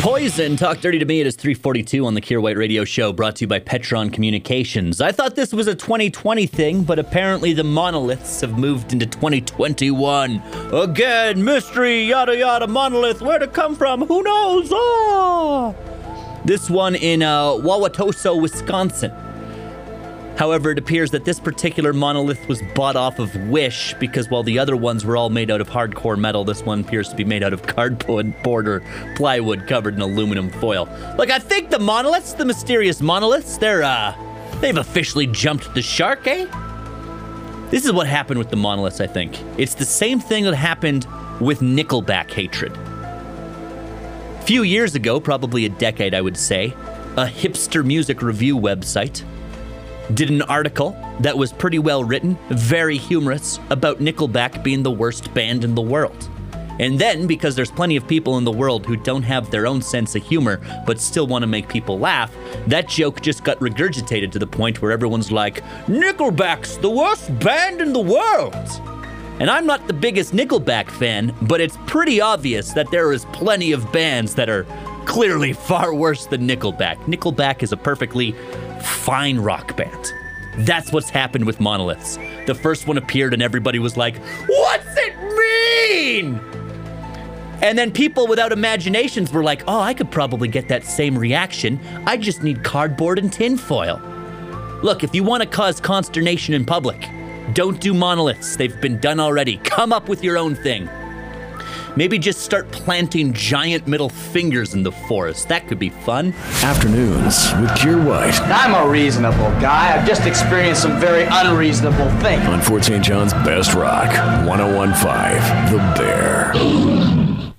Poison, talk dirty to me. It is 342 on the Kier White Radio Show, brought to you by Petron Communications. I thought this was a 2020 thing, but apparently the monoliths have moved into 2021. Again, mystery, yada yada, monolith, where to come from? Who knows? Ah! This one in uh, Wauwatosa, Wisconsin. However, it appears that this particular monolith was bought off of Wish because while the other ones were all made out of hardcore metal, this one appears to be made out of cardboard or plywood covered in aluminum foil. Look, I think the monoliths, the mysterious monoliths, they're, uh, they've officially jumped the shark, eh? This is what happened with the monoliths, I think. It's the same thing that happened with Nickelback hatred. A few years ago, probably a decade, I would say, a hipster music review website did an article that was pretty well written, very humorous, about Nickelback being the worst band in the world. And then, because there's plenty of people in the world who don't have their own sense of humor but still want to make people laugh, that joke just got regurgitated to the point where everyone's like, Nickelback's the worst band in the world! And I'm not the biggest Nickelback fan, but it's pretty obvious that there is plenty of bands that are clearly far worse than Nickelback. Nickelback is a perfectly fine rock band. That's what's happened with monoliths. The first one appeared and everybody was like, What's it mean? And then people without imaginations were like, Oh, I could probably get that same reaction. I just need cardboard and tinfoil. Look, if you want to cause consternation in public, don't do monoliths. They've been done already. Come up with your own thing. Maybe just start planting giant middle fingers in the forest. That could be fun. Afternoons with Kier White I'm a reasonable guy. I've just experienced some very unreasonable things. on Fort St. John's Best Rock 1015 The Bear.